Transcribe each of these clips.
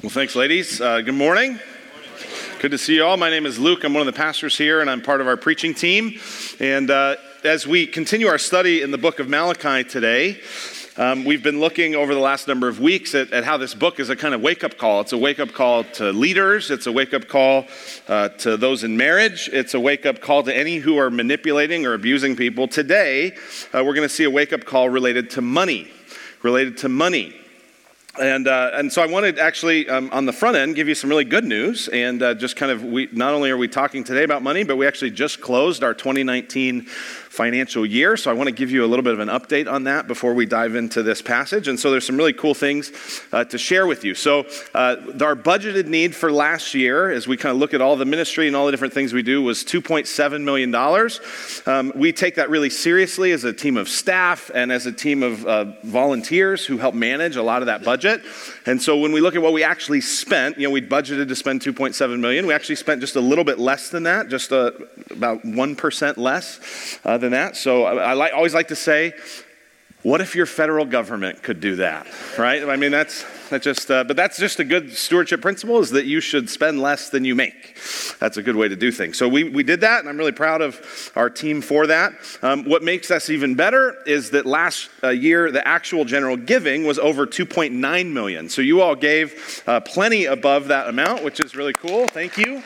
Well, thanks, ladies. Uh, good morning. Good to see you all. My name is Luke. I'm one of the pastors here, and I'm part of our preaching team. And uh, as we continue our study in the book of Malachi today, um, we've been looking over the last number of weeks at, at, how this book is a kind of wake up call. It's a wake up call to leaders, it's a wake up call uh, to those in marriage, it's a wake up call to any who are manipulating or abusing people. Today, uh, we're going to see a wake up call related to money. Related to money. And, uh, and so I wanted actually um, on the front end give you some really good news. And uh, just kind of we not only are we talking today about money but we actually just closed our 2019 financial year. So I want to give you a little bit of an update on that before we dive into this passage. And so there's some really cool things uh, to share with you. So uh, our budgeted need for last year, as we kind of look at all the ministry and all the different things we do, was $2.7 million. Um, we take that really seriously as a team of staff and as a team of uh, volunteers who help manage a lot of that budget. And so when we look at what we actually spent, you know, we budgeted to spend 2.7 million. We actually spent just a little bit less than that, just uh, about 1% less uh, than than that. So I, I like, always like to say, what if your federal government could do that, right? I mean, that's, that just, uh, but that's just a good stewardship principle is that you should spend less than you make. That's a good way to do things. So we, we did that, and I'm really proud of our team for that. Um, what makes us even better is that last uh, year, the actual general giving was over 2.9 million. So you all gave uh, plenty above that amount, which is really cool. Thank you.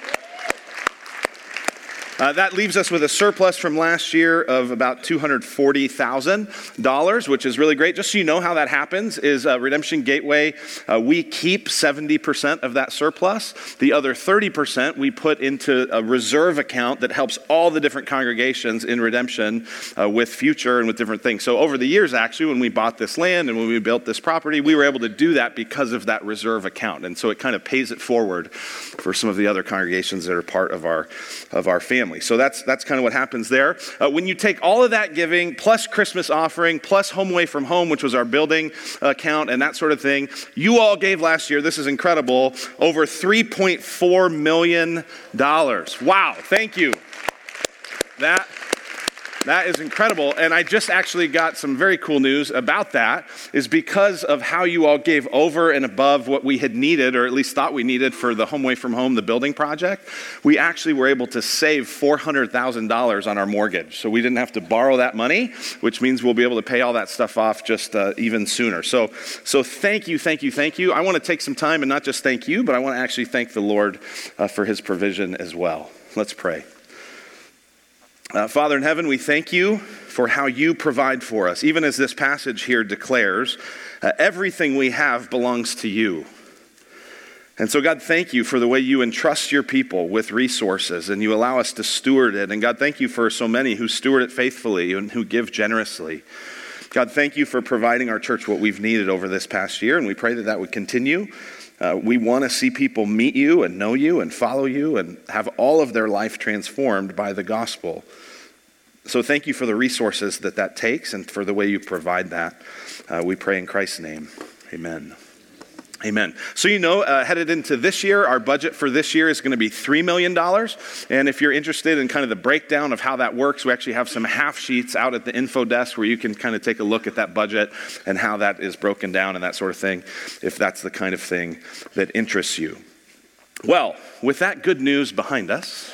Uh, that leaves us with a surplus from last year of about $240,000, which is really great. Just so you know how that happens, is uh, Redemption Gateway, uh, we keep 70% of that surplus. The other 30% we put into a reserve account that helps all the different congregations in Redemption uh, with future and with different things. So over the years, actually, when we bought this land and when we built this property, we were able to do that because of that reserve account. And so it kind of pays it forward for some of the other congregations that are part of our, of our family family. So that's, that's kind of what happens there. Uh, when you take all of that giving, plus Christmas offering, plus Home Away from Home, which was our building account and that sort of thing, you all gave last year, this is incredible, over $3.4 million. Wow, thank you. That that is incredible. And I just actually got some very cool news about that, is because of how you all gave over and above what we had needed, or at least thought we needed for the Home Away from Home, the building project, we actually were able to save $400,000 on our mortgage. So we didn't have to borrow that money, which means we'll be able to pay all that stuff off just uh, even sooner. So, so thank you, thank you, thank you. I want to take some time and not just thank you, but I want to actually thank the Lord uh, for his provision as well. Let's pray. Uh, Father in heaven, we thank you for how you provide for us. Even as this passage here declares, uh, everything we have belongs to you. And so, God, thank you for the way you entrust your people with resources and you allow us to steward it. And God, thank you for so many who steward it faithfully and who give generously. God, thank you for providing our church what we've needed over this past year, and we pray that that would continue. Uh, we want to see people meet you and know you and follow you and have all of their life transformed by the gospel. So thank you for the resources that that takes and for the way you provide that. Uh, we pray in Christ's name. Amen. Amen. So, you know, uh, headed into this year, our budget for this year is going to be $3 million. And if you're interested in kind of the breakdown of how that works, we actually have some half sheets out at the info desk where you can kind of take a look at that budget and how that is broken down and that sort of thing, if that's the kind of thing that interests you. Well, with that good news behind us,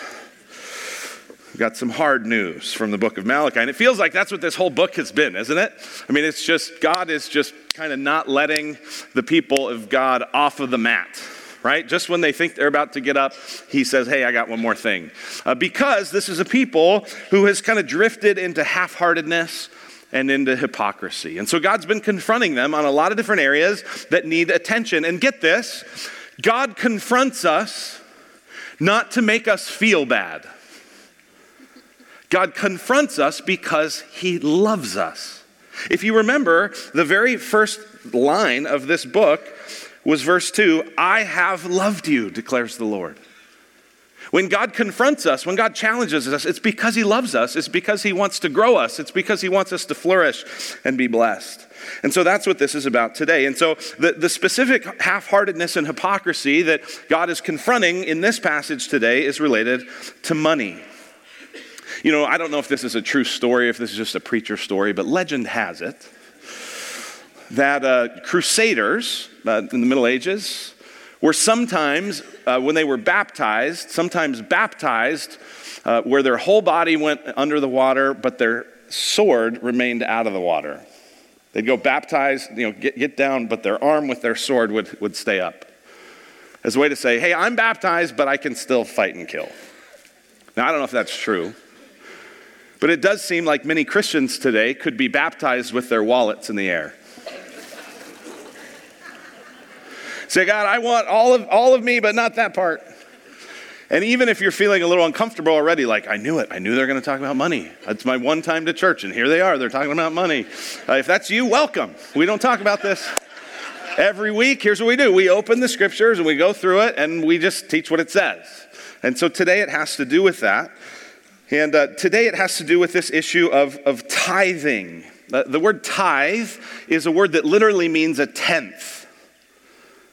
We've got some hard news from the book of Malachi. And it feels like that's what this whole book has been, isn't it? I mean, it's just, God is just kind of not letting the people of God off of the mat right? Just when they think they're about to get up, he says, Hey, I got one more thing. Uh, because this is a people who has kind of drifted into half heartedness and into hypocrisy. And so God's been confronting them on a lot of different areas that need attention. And get this God confronts us not to make us feel bad. God confronts us because he loves us. If you remember, the very first line of this book was verse 2 I have loved you, declares the Lord. When God confronts us, when God challenges us, it's because He loves us. It's because He wants to grow us. It's because He wants us to flourish and be blessed. And so that's what this is about today. And so the, the specific half heartedness and hypocrisy that God is confronting in this passage today is related to money. You know, I don't know if this is a true story, if this is just a preacher story, but legend has it that uh, crusaders uh, in the Middle Ages were sometimes, uh, when they were baptized, sometimes baptized uh, where their whole body went under the water, but their sword remained out of the water. They'd go baptized, you know, get, get down, but their arm with their sword would, would stay up. As a way to say, hey, I'm baptized, but I can still fight and kill. Now, I don't know if that's true, but it does seem like many Christians today could be baptized with their wallets in the air. Say, God, I want all of, all of me, but not that part. And even if you're feeling a little uncomfortable already, like, I knew it, I knew they were going to talk about money. That's my one time to church, and here they are, they're talking about money. Uh, if that's you, welcome. We don't talk about this every week. Here's what we do we open the scriptures and we go through it, and we just teach what it says. And so today it has to do with that. And uh, today it has to do with this issue of, of tithing. The word tithe is a word that literally means a tenth.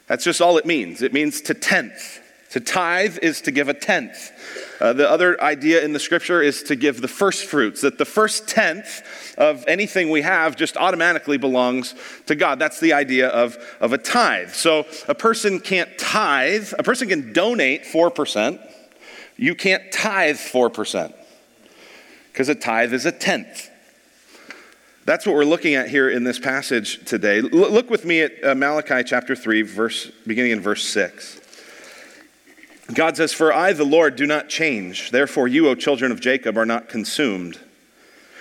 That's just all it means. It means to tenth. To tithe is to give a tenth. Uh, the other idea in the scripture is to give the first fruits, that the first tenth of anything we have just automatically belongs to God. That's the idea of, of a tithe. So a person can't tithe, a person can donate 4%. You can't tithe 4% because a tithe is a tenth. That's what we're looking at here in this passage today. Look with me at uh, Malachi chapter 3, verse, beginning in verse 6. God says, For I, the Lord, do not change. Therefore, you, O children of Jacob, are not consumed.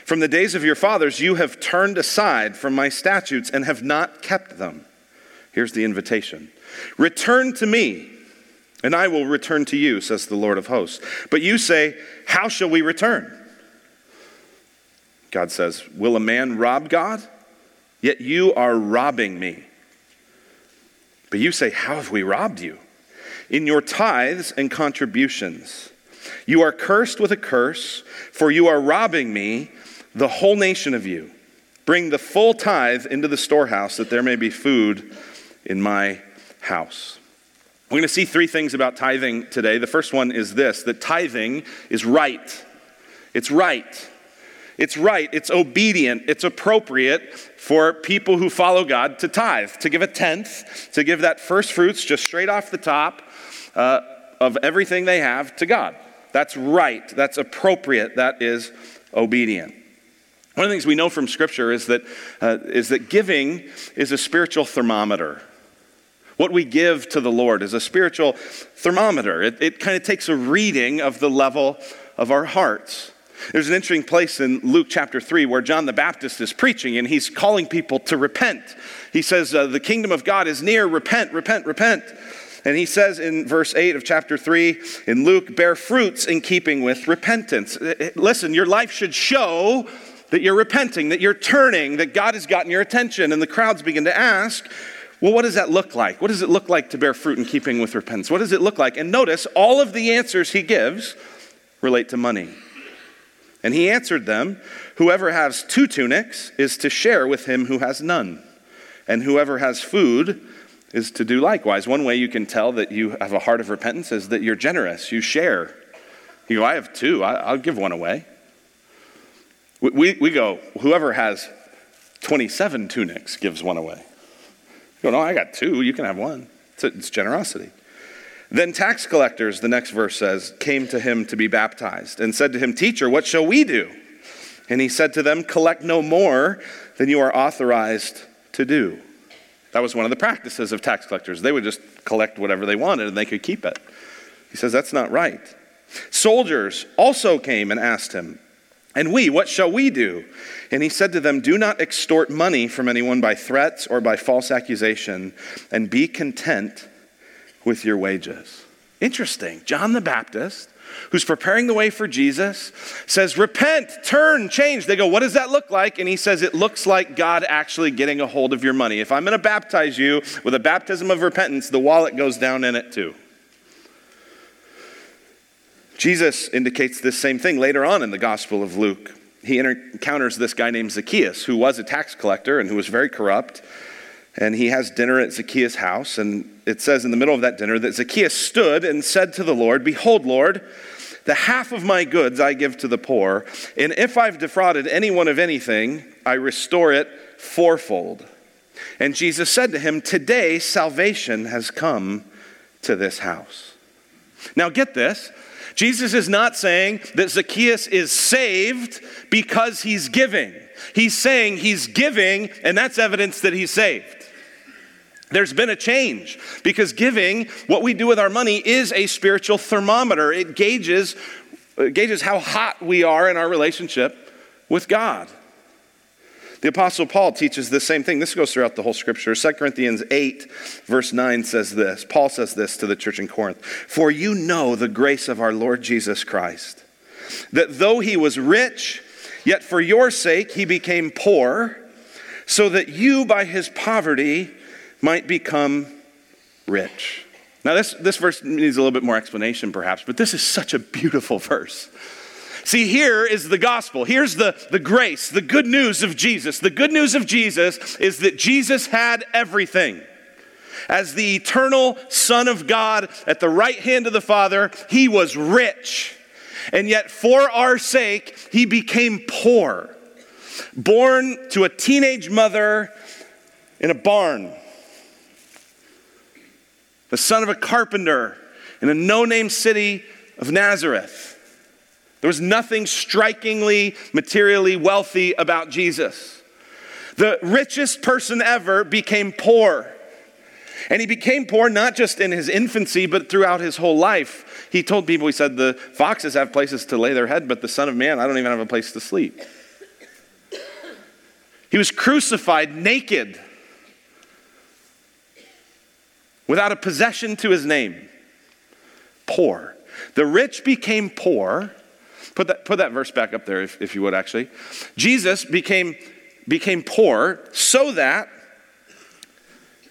From the days of your fathers, you have turned aside from my statutes and have not kept them. Here's the invitation Return to me, and I will return to you, says the Lord of hosts. But you say, How shall we return? God says, Will a man rob God? Yet you are robbing me. But you say, How have we robbed you? In your tithes and contributions. You are cursed with a curse, for you are robbing me, the whole nation of you. Bring the full tithe into the storehouse, that there may be food in my house. We're going to see three things about tithing today. The first one is this that tithing is right. It's right. It's right, it's obedient, it's appropriate for people who follow God to tithe, to give a tenth, to give that first fruits just straight off the top uh, of everything they have to God. That's right, that's appropriate, that is obedient. One of the things we know from Scripture is that, uh, is that giving is a spiritual thermometer. What we give to the Lord is a spiritual thermometer. It, it kind of takes a reading of the level of our hearts. There's an interesting place in Luke chapter 3 where John the Baptist is preaching and he's calling people to repent. He says, uh, The kingdom of God is near, repent, repent, repent. And he says in verse 8 of chapter 3 in Luke, bear fruits in keeping with repentance. Uh, uh, listen, your life should show that you're repenting, that you're turning, that God has gotten your attention. And the crowds begin to ask, well, what does that look like? What does it look like to bear fruit in keeping with repentance? What does it look like? And notice all of the answers he gives relate to money. And he answered them, Whoever has two tunics is to share with him who has none, and whoever has food is to do likewise. One way you can tell that you have a heart of repentance is that you're generous, you share. You go, I have two, I, will give one away. We, we, we, go, whoever has 27 tunics gives one away. You go, no, I got two, you can have one. It's, it's generosity. Then tax collectors, the next verse says, came to him to be baptized and said to him, Teacher, what shall we do? And he said to them, Collect no more than you are authorized to do. That was one of the practices of tax collectors. They would just collect whatever they wanted and they could keep it. He says, That's not right. Soldiers also came and asked him, And we, what shall we do? And he said to them, Do not extort money from anyone by threats or by false accusation, and be content with your wages. Interesting. John the Baptist, who's preparing the way for Jesus, says, Repent, turn, change. They go, What does that look like? And he says, It looks like God actually getting a hold of your money. If I'm going to baptize you with a baptism of repentance, the wallet goes down in it too. Jesus indicates this same thing later on in the Gospel of Luke. He encounters this guy named Zacchaeus, who was a tax collector and who was very corrupt and he has dinner at Zacchaeus' house. And it says in the middle of that dinner that Zacchaeus stood and said to the Lord, Behold, Lord, the half of my goods I give to the poor, and if I've defrauded anyone of anything, I restore it fourfold. And Jesus said to him, Today salvation has come to this house. Now, get this. Jesus is not saying that Zacchaeus is saved because he's giving. He's saying he's giving, and that's evidence that he's saved. There's been a change because giving, what we do with our money, is a spiritual thermometer. It gauges, it gauges how hot we are in our relationship with God. The Apostle Paul teaches the same thing. This goes throughout the whole scripture. 2 Corinthians 8, verse 9 says this. Paul says this to the church in Corinth For you know the grace of our Lord Jesus Christ, that though he was rich, yet for your sake he became poor, so that you by his poverty might become rich. Now, this, this verse needs a little bit more explanation, perhaps, but this is such a beautiful verse. See, here is the gospel. Here's the, the grace, the good news of Jesus. The good news of Jesus is that Jesus had everything. As the eternal Son of God at the right hand of the Father, he was rich. And yet, for our sake, he became poor. Born to a teenage mother in a barn, the son of a carpenter in a no name city of Nazareth. There was nothing strikingly materially wealthy about Jesus. The richest person ever became poor. And he became poor not just in his infancy, but throughout his whole life. He told people, he said, The foxes have places to lay their head, but the Son of Man, I don't even have a place to sleep. He was crucified naked, without a possession to his name. Poor. The rich became poor Put that, put that verse back up there, if, if you would, actually. Jesus became, became poor so that,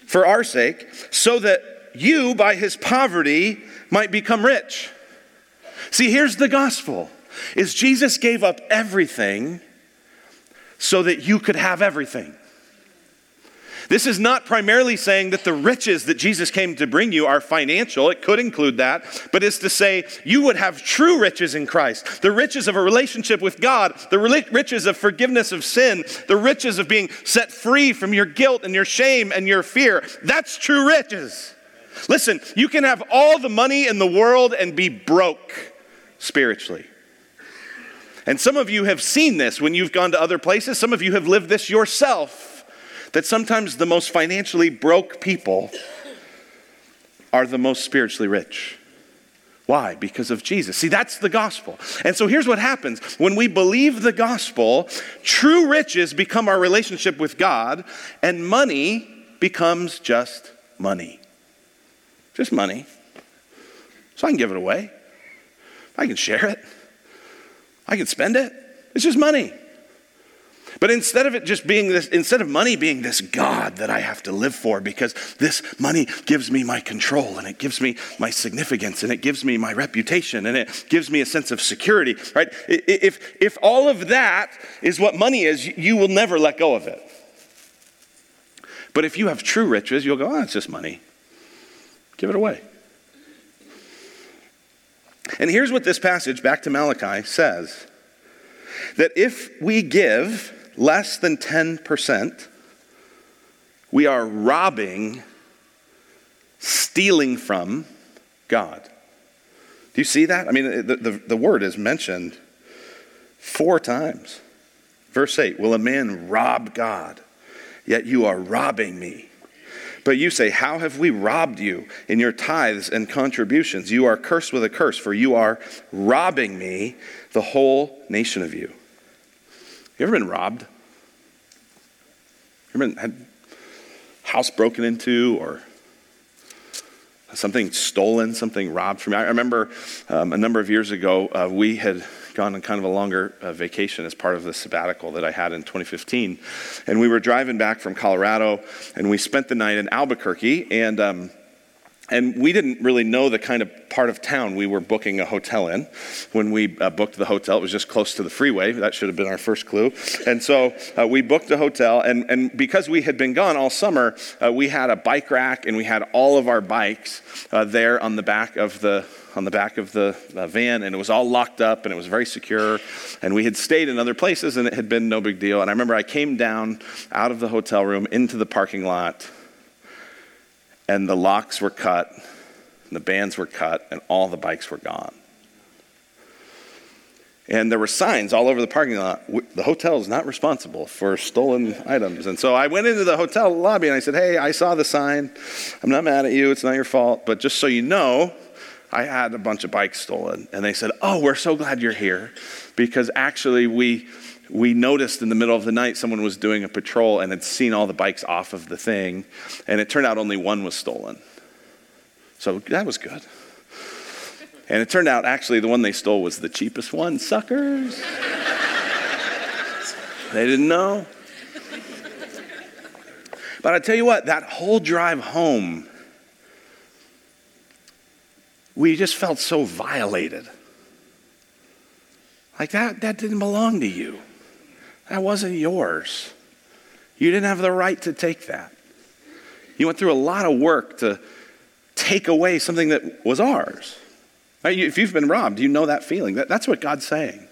for our sake, so that you, by his poverty, might become rich. See, here's the gospel is Jesus gave up everything so that you could have everything. This is not primarily saying that the riches that Jesus came to bring you are financial. It could include that, but it's to say you would have true riches in Christ the riches of a relationship with God, the riches of forgiveness of sin, the riches of being set free from your guilt and your shame and your fear. That's true riches. Listen, you can have all the money in the world and be broke spiritually. And some of you have seen this when you've gone to other places. Some of you have lived this yourself that sometimes the most financially broke people are the most spiritually rich. Why? Because of Jesus. See, that's the gospel. And so here's what happens when we believe the gospel, true riches become our relationship with God, and money becomes just money. Just money. So I can give it away, I can share it, I can spend it. It's just money. But instead of it just being this, instead of money being this God that I have to live for because this money gives me my control and it gives me my significance and it gives me my reputation and it gives me a sense of security, right? If, if all of that is what money is, you will never let go of it. But if you have true riches, you'll go, oh, it's just money. Give it away. And here's what this passage, back to Malachi, says that if we give less than 10%, we are robbing, stealing from God. Do you see that? I mean, the, the, the, word is mentioned four times. Verse 8 Will a man rob God? Yet you are robbing me. But you say, How have we robbed you in your tithes and contributions? You are cursed with a curse, for you are robbing me, the whole nation of you. You ever been robbed? You ever been, had house broken into or something stolen, something robbed from you? I remember um, a number of years ago, uh, we had gone on kind of a longer uh, vacation as part of the sabbatical that I had in 2015. And we were driving back from Colorado, and we spent the night in Albuquerque. And um, and we didn't really know the kind of part of town we were booking a hotel in. When we uh, booked the hotel, it was just close to the freeway. That should have been our first clue. And so uh, we booked a hotel, and, and because we had been gone all summer, uh, we had a bike rack and we had all of our bikes uh, there on the back of the on the back of the uh, van, and it was all locked up and it was very secure. And we had stayed in other places, and it had been no big deal. And I remember I came down out of the hotel room into the parking lot and the locks were cut, and the bands were cut, and all the bikes were gone. And there were signs all over the parking lot. The hotel is not responsible for stolen items. And so I went into the hotel lobby and I said, Hey, I saw the sign. I'm not mad at you. It's not your fault. But just so you know, I had a bunch of bikes stolen. And they said, Oh, we're so glad you're here because actually we, we noticed in the middle of the night someone was doing a patrol and had seen all the bikes off of the thing. And it turned out only one was stolen. So that was good. And it turned out actually the one they stole was the cheapest one. Suckers. they didn't know. But I tell you what, that whole drive home, we just felt so violated. Like that, that didn't belong to you. That wasn't yours. You didn't have the right to take that. You went through a lot of work to take away something that was ours. If you've been robbed, you know that feeling. that's what God's saying.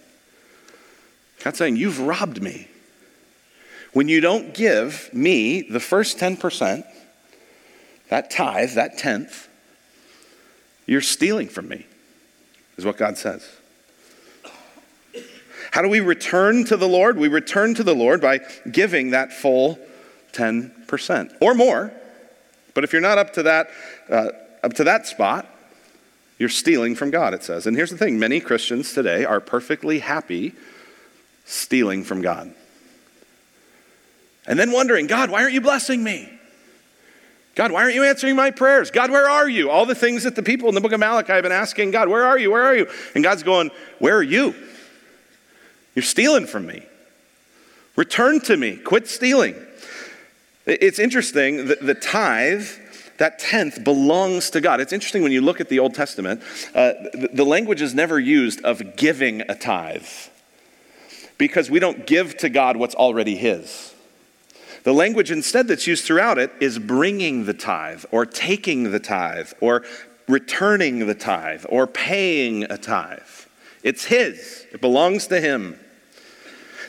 God's saying, You've robbed me. When you don't give me the first 10%, that tithe, that tenth, you're stealing from me, is what God says. How do we return to the Lord? We return to the Lord by giving that full 10% or more. But if you're not up to that, uh, up to that spot, you're stealing from God, it says. And here's the thing many Christians today are perfectly happy stealing from God. And then wondering, God, why aren't you blessing me? God, why aren't you answering my prayers? God, where are you? All the things that the people in the book of Malachi have been asking God, where are you? Where are you? And God's going, Where are you? You're stealing from me. Return to me. Quit stealing. It's interesting that the tithe that tenth belongs to God. It's interesting when you look at the Old Testament, uh, the, the language is never used of giving a tithe because we don't give to God what's already His. The language instead that's used throughout it is bringing the tithe or taking the tithe or returning the tithe or paying a tithe. It's His, it belongs to Him.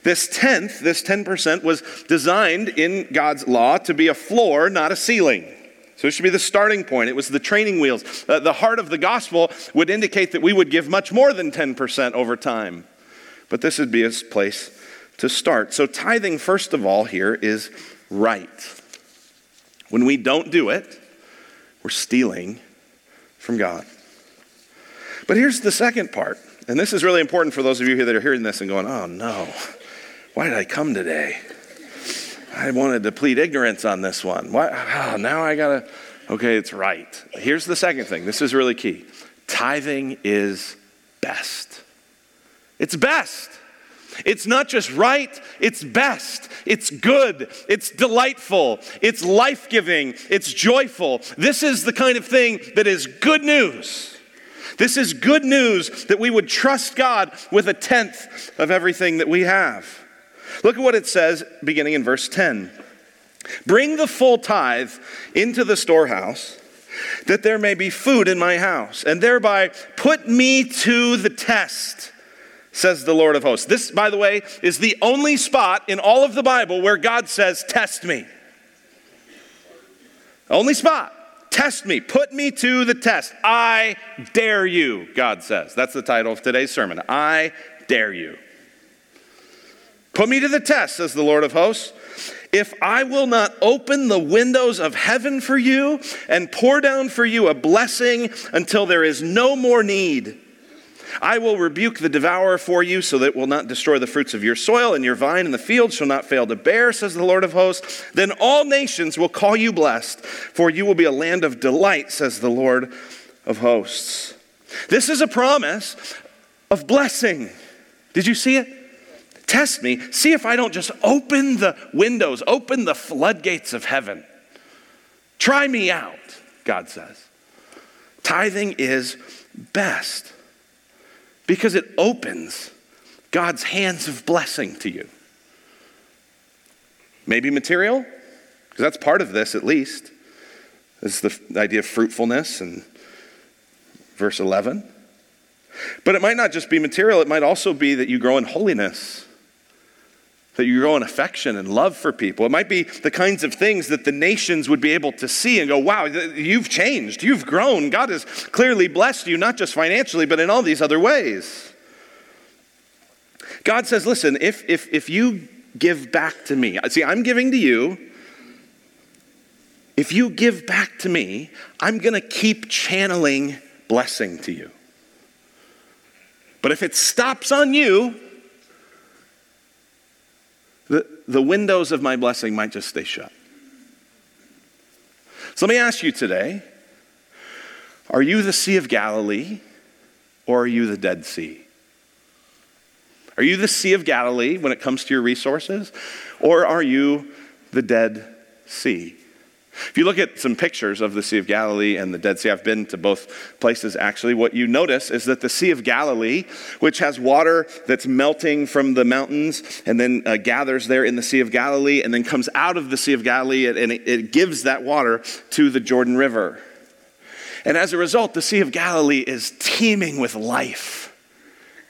This tenth, this 10%, was designed in God's law to be a floor, not a ceiling. So it should be the starting point. It was the training wheels. Uh, the heart of the gospel would indicate that we would give much more than 10% over time. But this would be a place to start. So tithing, first of all, here is right. When we don't do it, we're stealing from God. But here's the second part. And this is really important for those of you here that are hearing this and going, oh no, why did I come today? I wanted to plead ignorance on this one. What? Oh, now I gotta, okay, it's right. Here's the second thing. This is really key. Tithing is best. It's best. It's not just right, it's best. It's good. It's delightful. It's life giving. It's joyful. This is the kind of thing that is good news. This is good news that we would trust God with a tenth of everything that we have. Look at what it says beginning in verse 10. Bring the full tithe into the storehouse, that there may be food in my house, and thereby put me to the test, says the Lord of hosts. This, by the way, is the only spot in all of the Bible where God says, Test me. Only spot. Test me. Put me to the test. I dare you, God says. That's the title of today's sermon. I dare you. Put me to the test, says the Lord of hosts. If I will not open the windows of heaven for you and pour down for you a blessing until there is no more need, I will rebuke the devourer for you so that it will not destroy the fruits of your soil, and your vine in the field shall not fail to bear, says the Lord of hosts. Then all nations will call you blessed, for you will be a land of delight, says the Lord of hosts. This is a promise of blessing. Did you see it? Test me. See if I don't just open the windows, open the floodgates of heaven. Try me out, God says. Tithing is best because it opens God's hands of blessing to you. Maybe material, because that's part of this at least. Is the idea of fruitfulness and verse 11. But it might not just be material, it might also be that you grow in holiness that you grow in affection and love for people. It might be the kinds of things that the nations would be able to see and go, wow, you've changed, you've grown. God has clearly blessed you, not just financially, but in all these other ways. God says, listen, if, if, if you give back to me, see, I'm giving to you. If you give back to me, I'm going to keep channeling blessing to you. But if it stops on you, the, windows of my blessing might just stay shut. So let me ask you today are you the Sea of Galilee or are you the Dead Sea? Are you the Sea of Galilee when it comes to your resources or are you the Dead Sea? If you look at some pictures of the Sea of Galilee and the Dead Sea, I've been to both places actually. What you notice is that the Sea of Galilee, which has water that's melting from the mountains and then uh, gathers there in the Sea of Galilee and then comes out of the Sea of Galilee and it, it gives that water to the Jordan River. And as a result, the Sea of Galilee is teeming with life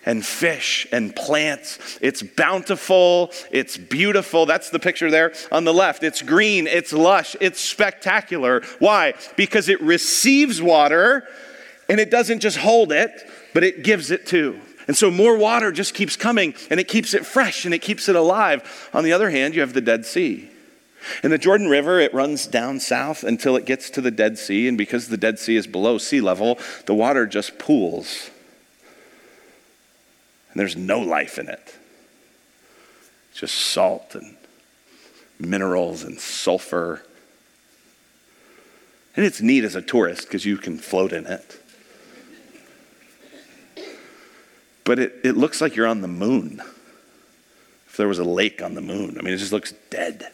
and fish and plants. It's bountiful, it's beautiful. That's the picture there on the left. It's green, it's lush, it's spectacular. Why? Because it receives water and it doesn't just hold it, but it gives it too. And so more water just keeps coming and it keeps it fresh and it keeps it alive. On the other hand, you have the Dead Sea. In the Jordan River, it runs down south until it gets to the Dead Sea, and because the Dead Sea is below sea level, the water just pools and there's no life in it. It's just salt and minerals and sulfur. And it's neat as a tourist because you can float in it. But it, it looks like you're on the moon. If there was a lake on the moon, I mean, it just looks dead.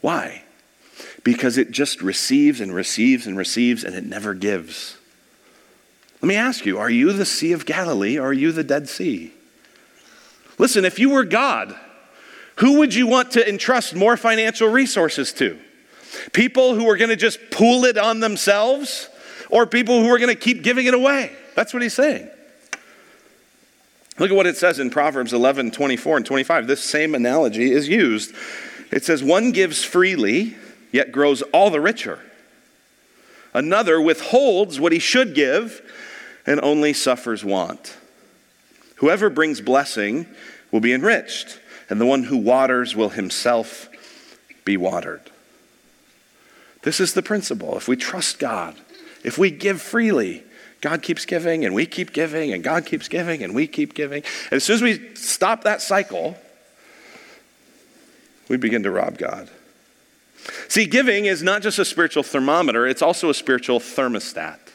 Why? Because it just receives and receives and receives and it never gives. Let me ask you are you the Sea of Galilee or are you the Dead Sea? Listen, if you were God, who would you want to entrust more financial resources to? People who are going to just pool it on themselves or people who are going to keep giving it away? That's what he's saying. Look at what it says in Proverbs 11 24 and 25. This same analogy is used. It says, One gives freely, yet grows all the richer. Another withholds what he should give and only suffers want. Whoever brings blessing will be enriched, and the one who waters will himself be watered. This is the principle. If we trust God, if we give freely, God keeps giving and we keep giving and God keeps giving and we keep giving. And as soon as we stop that cycle, we begin to rob God. See, giving is not just a spiritual thermometer, it's also a spiritual thermostat.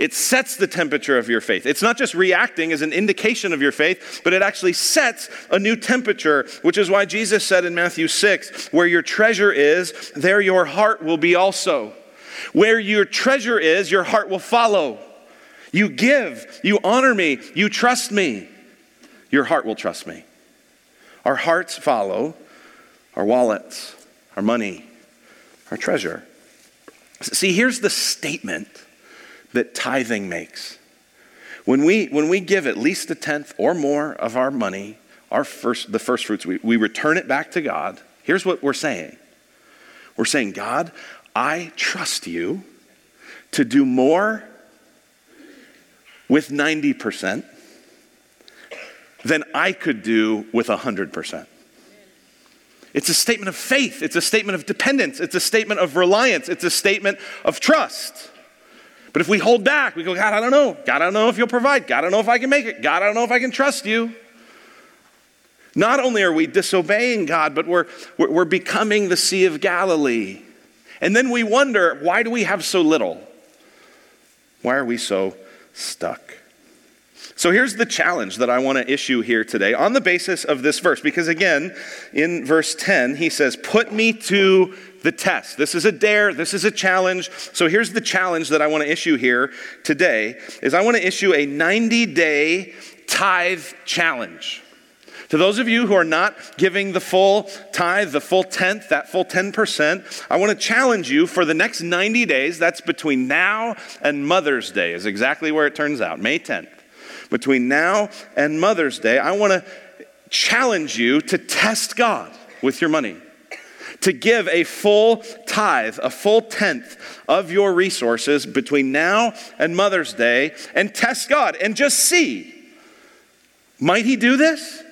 It sets the temperature of your faith. It's not just reacting as an indication of your faith, but it actually sets a new temperature, which is why Jesus said in Matthew 6 where your treasure is, there your heart will be also. Where your treasure is, your heart will follow. You give, you honor me, you trust me, your heart will trust me. Our hearts follow our wallets, our money, our treasure. See, here's the statement that tithing makes. When we, when we give at least a tenth or more of our money, our first, the first fruits, we, we return it back to God. Here's what we're saying We're saying, God, I trust you to do more with 90% than I could do with 100%. It's a statement of faith. It's a statement of dependence. It's a statement of reliance. It's a statement of trust. But if we hold back, we go, God, I don't know. God, I don't know if you'll provide. God, I don't know if I can make it. God, I don't know if I can trust you. Not only are we disobeying God, but we're, we're, becoming the Sea of Galilee. And then we wonder, why do we have so little? Why are we so stuck? So here's the challenge that I want to issue here today on the basis of this verse. Because again, in verse 10, he says, Put me to the test. This is a dare, this is a challenge. So here's the challenge that I want to issue here today is I want to issue a 90-day tithe challenge. To those of you who are not giving the full tithe, the full tenth, that full 10%, I want to challenge you for the next 90 days, that's between now and Mother's Day, is exactly where it turns out, May 10th. Between now and Mother's Day, I want to challenge you to test God with your money, to give a full tithe, a full tenth of your resources between now and Mother's Day and test God and just see. Might He do this?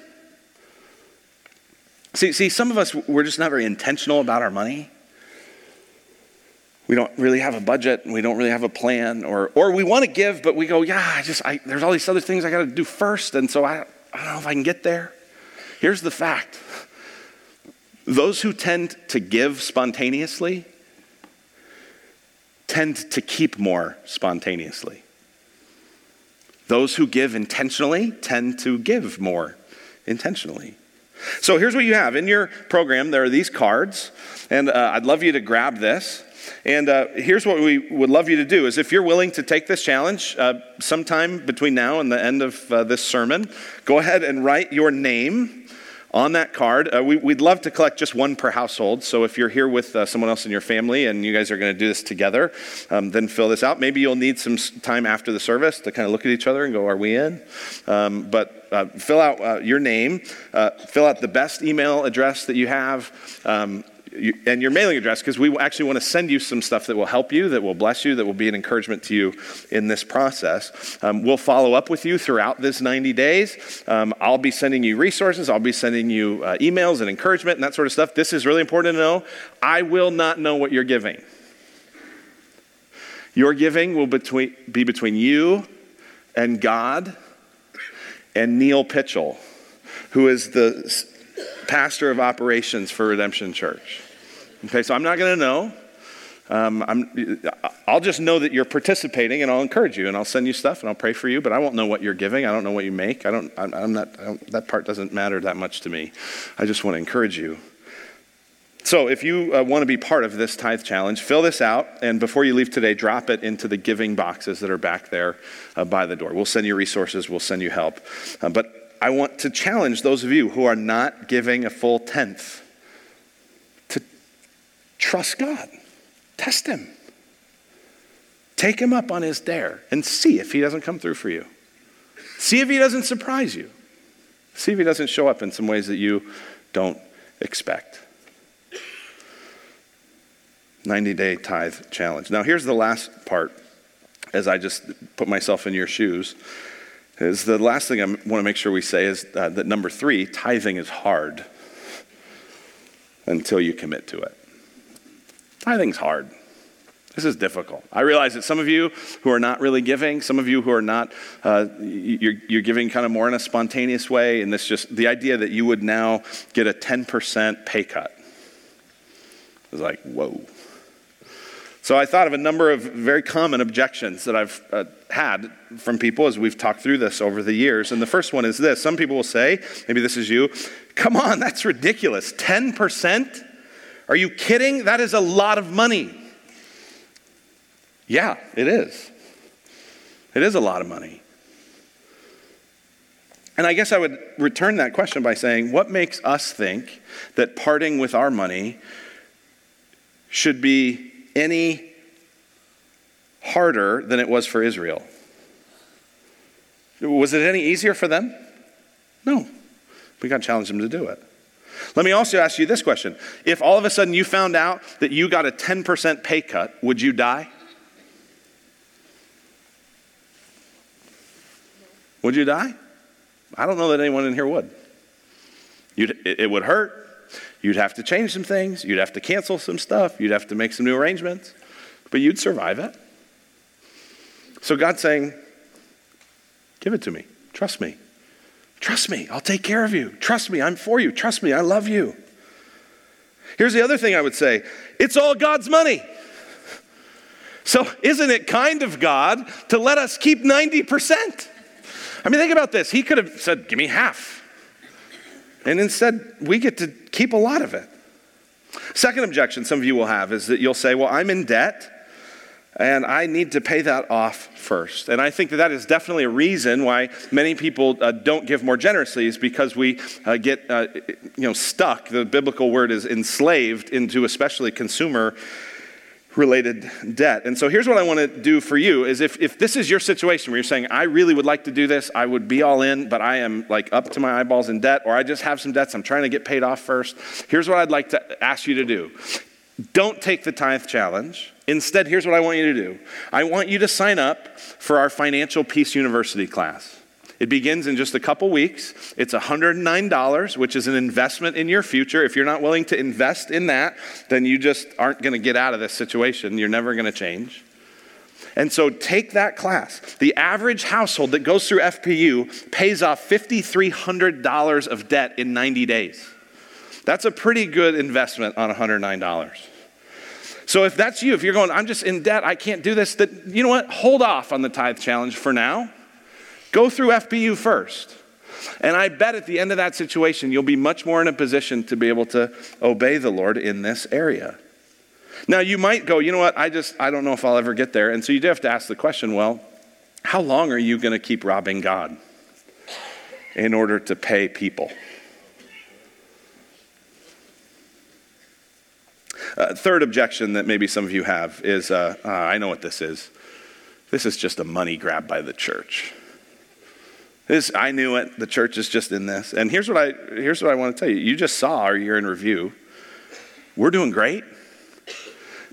See, see, some of us, we're just not very intentional about our money. We don't really have a budget and we don't really have a plan, or, or we want to give, but we go, yeah, I just, I, there's all these other things I got to do first, and so I, I don't know if I can get there. Here's the fact those who tend to give spontaneously tend to keep more spontaneously. Those who give intentionally tend to give more intentionally. So here's what you have. In your program, there are these cards, and uh, I'd love you to grab this. And uh, here's what we would love you to do is if you're willing to take this challenge uh, sometime between now and the end of uh, this sermon, go ahead and write your name on that card. Uh, we, would love to collect just one per household. So if you're here with uh, someone else in your family and you guys are going to do this together, um, then fill this out. Maybe you'll need some time after the service to kind of look at each other and go, Are we in? Um, but uh, fill out uh, your name, uh, fill out the best email address that you have. Um, and your mailing address because we actually want to send you some stuff that will help you, that will bless you, that will be an encouragement to you in this process. Um, we'll follow up with you throughout this 90 days. Um, I'll be sending you resources, I'll be sending you uh, emails and encouragement and that sort of stuff. This is really important to know. I will not know what you're giving. Your giving will between, be between you and God and Neil Pitchell, who is the pastor of operations for Redemption Church. Okay, so I'm not going to know. Um, I'm, I'll just know that you're participating and I'll encourage you and I'll send you stuff and I'll pray for you, but I won't know what you're giving. I don't know what you make. I don't, I'm, I'm not, I don't, that part doesn't matter that much to me. I just want to encourage you. So, if you uh, want to be part of this tithe challenge, fill this out, and before you leave today, drop it into the giving boxes that are back there uh, by the door. We'll send you resources, we'll send you help. Uh, but I want to challenge those of you who are not giving a full tenth trust God. Test Him. Take Him up on His dare and see if He doesn't come through for you. See if He doesn't surprise you. See if He doesn't show up in some ways that you don't expect. 90 day tithe challenge. Now, here's the last part as I just put myself in your shoes is the last thing I want to make sure we say is uh, that number three, tithing is hard until you commit to it. Tithing's hard. This is difficult. I realize that some of you who are not really giving, some of you who are not, uh, you're, you're giving kind of more in a spontaneous way, and this just the idea that you would now get a 10% pay cut is like, whoa. So I thought of a number of very common objections that I've uh, had from people as we've talked through this over the years. And the first one is this some people will say, maybe this is you, come on, that's ridiculous. 10%? Are you kidding? That is a lot of money. Yeah, it is. It is a lot of money. And I guess I would return that question by saying, what makes us think that parting with our money should be any harder than it was for Israel. Was it any easier for them? No. We got to challenge them to do it. Let me also ask you this question. If all of a sudden you found out that you got a 10% pay cut, would you die? Would you die? I don't know that anyone in here would. You'd, it would hurt. You'd have to change some things, you'd have to cancel some stuff, you'd have to make some new arrangements, but you'd survive it. So God's saying, Give it to me. Trust me. Trust me. I'll take care of you. Trust me. I'm for you. Trust me. I love you. Here's the other thing I would say it's all God's money. So, isn't it kind of God to let us keep 90%? I mean, think about this. He could have said, Give me half. And instead, we get to keep a lot of it. Second objection some of you will have is that you'll say, Well, I'm in debt and I need to pay that off first. And I think that that is definitely a reason why many people uh, don't give more generously is because we uh, get uh, you know stuck. The biblical word is enslaved into especially consumer related debt. And so here's what I want to do for you is if, if this is your situation where you're saying, I really would like to do this, I would be all in, but I am like up to my eyeballs in debt, or I just have some debts, I'm trying to get paid off first. Here's what I'd like to ask you to do. Don't take the tithe challenge. Instead, here's what I want you to do. I want you to sign up for our Financial Peace University class. It begins in just a couple weeks. It's $109, which is an investment in your future. If you're not willing to invest in that, then you just aren't going to get out of this situation. You're never going to change. And so take that class. The average household that goes through FPU pays off $5,300 of debt in 90 days. That's a pretty good investment on $109. So if that's you, if you're going, I'm just in debt, I can't do this, that you know what? Hold off on the tithe challenge for now. Go through FPU first. And I bet at the end of that situation, you'll be much more in a position to be able to obey the Lord in this area. Now, you might go, you know what, I just, I don't know if I'll ever get there. And so you do have to ask the question well, how long are you going to keep robbing God in order to pay people? Uh, third objection that maybe some of you have is uh, uh, I know what this is. This is just a money grab by the church. This, I knew it. The church is just in this. And here's what I, here's what I want to tell you. You just saw our year in review. We're doing great.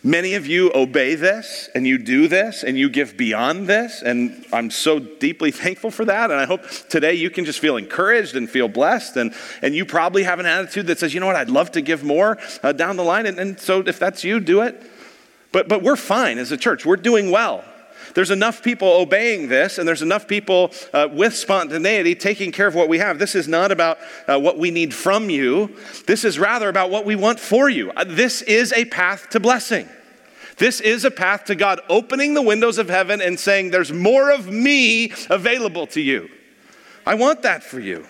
Many of you obey this and you do this and you give beyond this. And I'm so deeply thankful for that. And I hope today you can just feel encouraged and feel blessed. And, and you probably have an attitude that says, you know what, I'd love to give more uh, down the line. And, and so if that's you, do it. But, but we're fine as a church. We're doing well. There's enough people obeying this, and there's enough people uh, with spontaneity taking care of what we have. This is not about uh, what we need from you, this is rather about what we want for you. Uh, this is a path to blessing. This is a path to God opening the windows of heaven and saying, There's more of me available to you. I want that for you.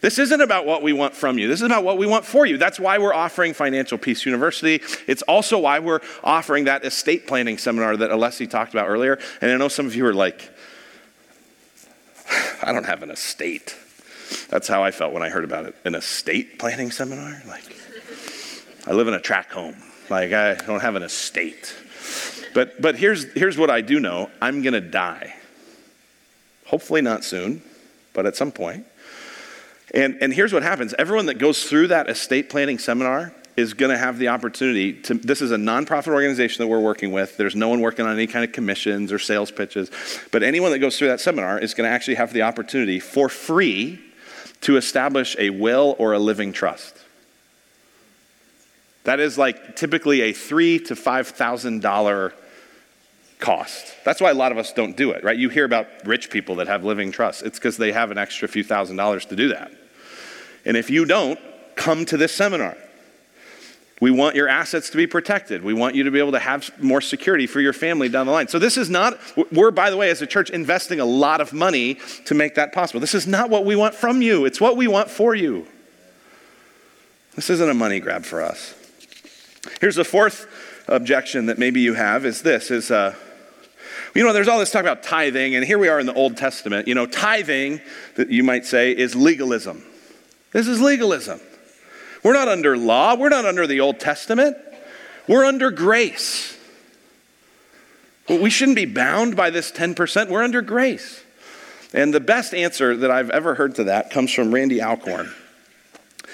This isn't about what we want from you. This is about what we want for you. That's why we're offering Financial Peace University. It's also why we're offering that estate planning seminar that Alessi talked about earlier. And I know some of you are like, I don't have an estate. That's how I felt when I heard about it. An estate planning seminar? Like, I live in a tract home. Like, I don't have an estate. But, but here's, here's what I do know I'm going to die. Hopefully, not soon, but at some point. And, and here's what happens everyone that goes through that estate planning seminar is going to have the opportunity to. This is a nonprofit organization that we're working with. There's no one working on any kind of commissions or sales pitches. But anyone that goes through that seminar is going to actually have the opportunity for free to establish a will or a living trust. That is like typically a three to five thousand dollar cost. That's why a lot of us don't do it, right? You hear about rich people that have living trusts. It's because they have an extra few thousand dollars to do that. And if you don't, come to this seminar. We want your assets to be protected. We want you to be able to have more security for your family down the line. So, this is not, we're, by the way, as a church, investing a lot of money to make that possible. This is not what we want from you, it's what we want for you. This isn't a money grab for us. Here's the fourth objection that maybe you have is this is uh, you know, there's all this talk about tithing, and here we are in the Old Testament. You know, tithing, that you might say, is legalism. This is legalism. We're not under law, we're not under the Old Testament, we're under grace. We shouldn't be bound by this 10%, we're under grace. And the best answer that I've ever heard to that comes from Randy Alcorn.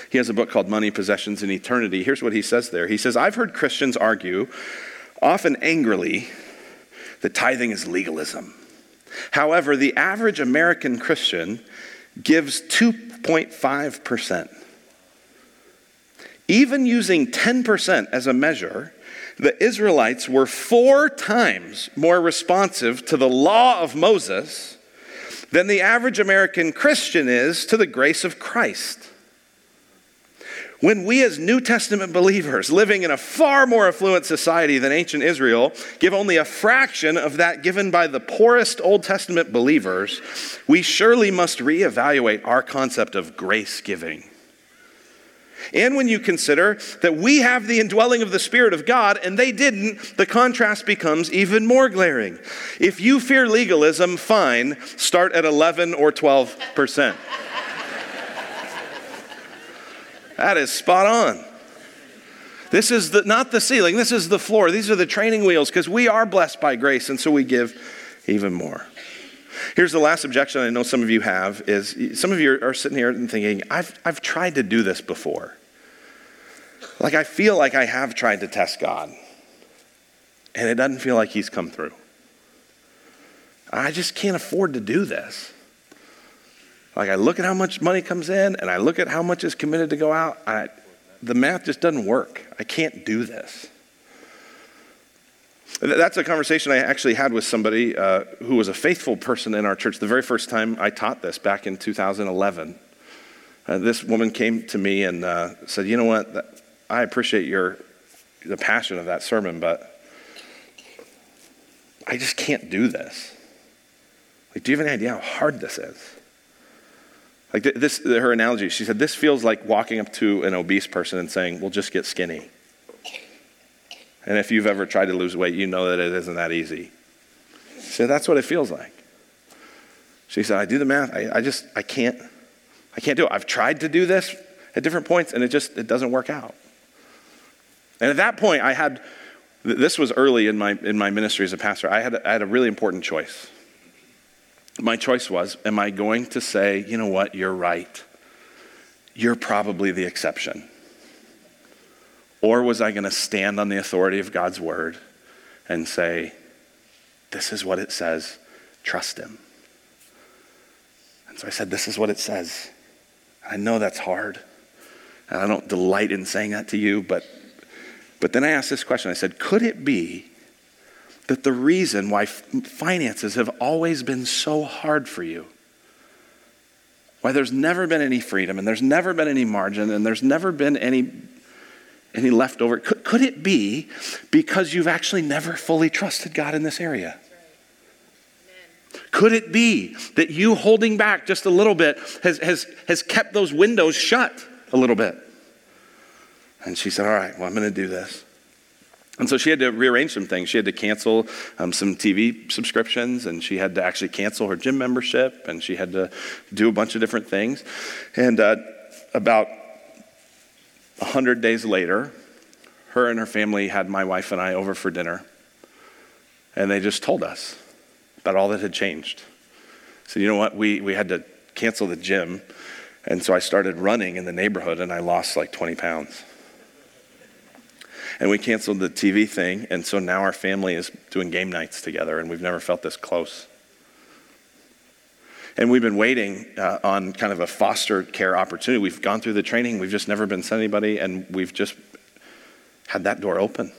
He has a book called Money, Possessions, and Eternity. Here's what he says there. He says, I've heard Christians argue, often angrily, that tithing is legalism. However, the average American Christian gives 2.5%. Even using 10% as a measure, the Israelites were four times more responsive to the law of Moses than the average American Christian is to the grace of Christ. When we, as New Testament believers, living in a far more affluent society than ancient Israel, give only a fraction of that given by the poorest Old Testament believers, we surely must reevaluate our concept of grace giving. And when you consider that we have the indwelling of the Spirit of God and they didn't, the contrast becomes even more glaring. If you fear legalism, fine, start at 11 or 12 percent. That is spot on. This is the, not the ceiling, this is the floor. These are the training wheels because we are blessed by grace, and so we give even more. Here's the last objection I know some of you have is some of you are sitting here and thinking, I've, I've tried to do this before. Like I feel like I have tried to test God, and it doesn't feel like He's come through. I just can't afford to do this. Like I look at how much money comes in and I look at how much is committed to go out. I, the math just doesn't work. I can't do this. That's a conversation I actually had with somebody uh, who was a faithful person in our church the very first time I taught this back in 2011. Uh, this woman came to me and uh, said, You know what? I appreciate your, the passion of that sermon, but I just can't do this. Like, do you have any idea how hard this is? Like this, her analogy, she said, this feels like walking up to an obese person and saying, we'll just get skinny. And if you've ever tried to lose weight, you know that it isn't that easy. She said, that's what it feels like. She said, I do the math. I, I just, I can't, I can't do it. I've tried to do this at different points and it just, it doesn't work out. And at that point, I had, this was early in my, in my ministry as a pastor. I had, I had a really important choice my choice was am I going to say, you know what, you're right? You're probably the exception. Or was I going to stand on the authority of God's word and say, this is what it says, trust Him? And so I said, this is what it says. I know that's hard. And I don't delight in saying that to you, but, but then I asked this question I said, could it be that the reason why finances have always been so hard for you, why there's never been any freedom and there's never been any margin and there's never been any, any leftover, could, could it be because you've actually never fully trusted God in this area? Could it be that you holding back just a little bit has, has, has kept those windows shut a little bit? And she said, All right, well, I'm going to do this. And so she had to rearrange some things. She had to cancel um, some TV subscriptions, and she had to actually cancel her gym membership, and she had to do a bunch of different things. And uh, about 100 days later, her and her family had my wife and I over for dinner, and they just told us about all that had changed. So, you know what? We, we had to cancel the gym, and so I started running in the neighborhood, and I lost like 20 pounds and we canceled the TV thing, and so now our family is doing game nights together, and we've never felt this close. And we've been waiting uh, on kind of a foster care opportunity. We've gone through the training, we've just never been sent anybody, and we've just had that door open.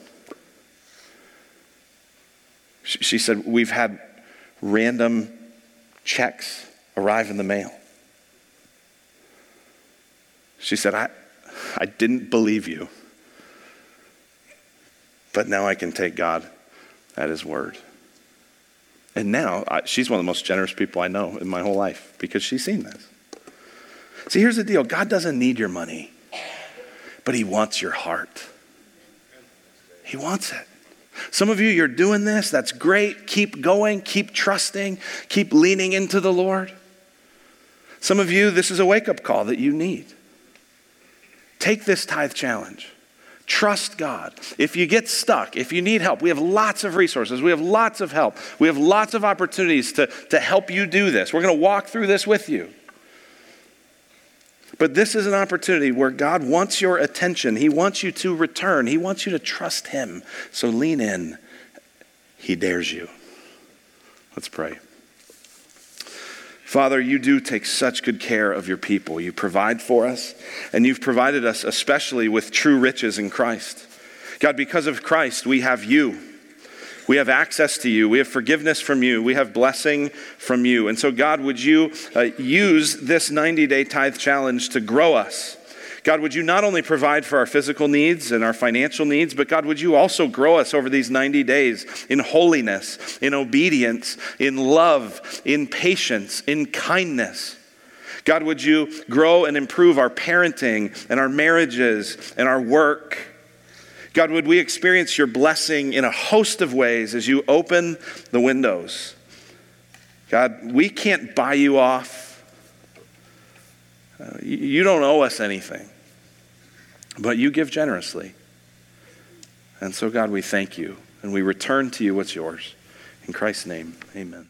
She said, We've had random checks arrive in the mail. She said, I, I didn't believe you. But now I can take God at His word. And now I, she's one of the most generous people I know in my whole life because she's seen this. See, here's the deal God doesn't need your money, but He wants your heart. He wants it. Some of you, you're doing this. That's great. Keep going. Keep trusting. Keep leaning into the Lord. Some of you, this is a wake up call that you need. Take this tithe challenge. Trust God. If you get stuck, if you need help, we have lots of resources. We have lots of help. We have lots of opportunities to, to help you do this. We're going to walk through this with you. But this is an opportunity where God wants your attention. He wants you to return. He wants you to trust Him. So lean in. He dares you. Let's pray. Father, you do take such good care of your people. You provide for us, and you've provided us especially with true riches in Christ. God, because of Christ, we have you. We have access to you. We have forgiveness from you. We have blessing from you. And so, God, would you uh, use this 90 day tithe challenge to grow us? God, would you not only provide for our physical needs and our financial needs, but God, would you also grow us over these 90 days in holiness, in obedience, in love, in patience, in kindness? God, would you grow and improve our parenting and our marriages and our work? God, would we experience your blessing in a host of ways as you open the windows? God, we can't buy you off. Uh, you don't owe us anything but you give generously. And so, God, we thank you and we return to you what's yours. In Christ's name, amen.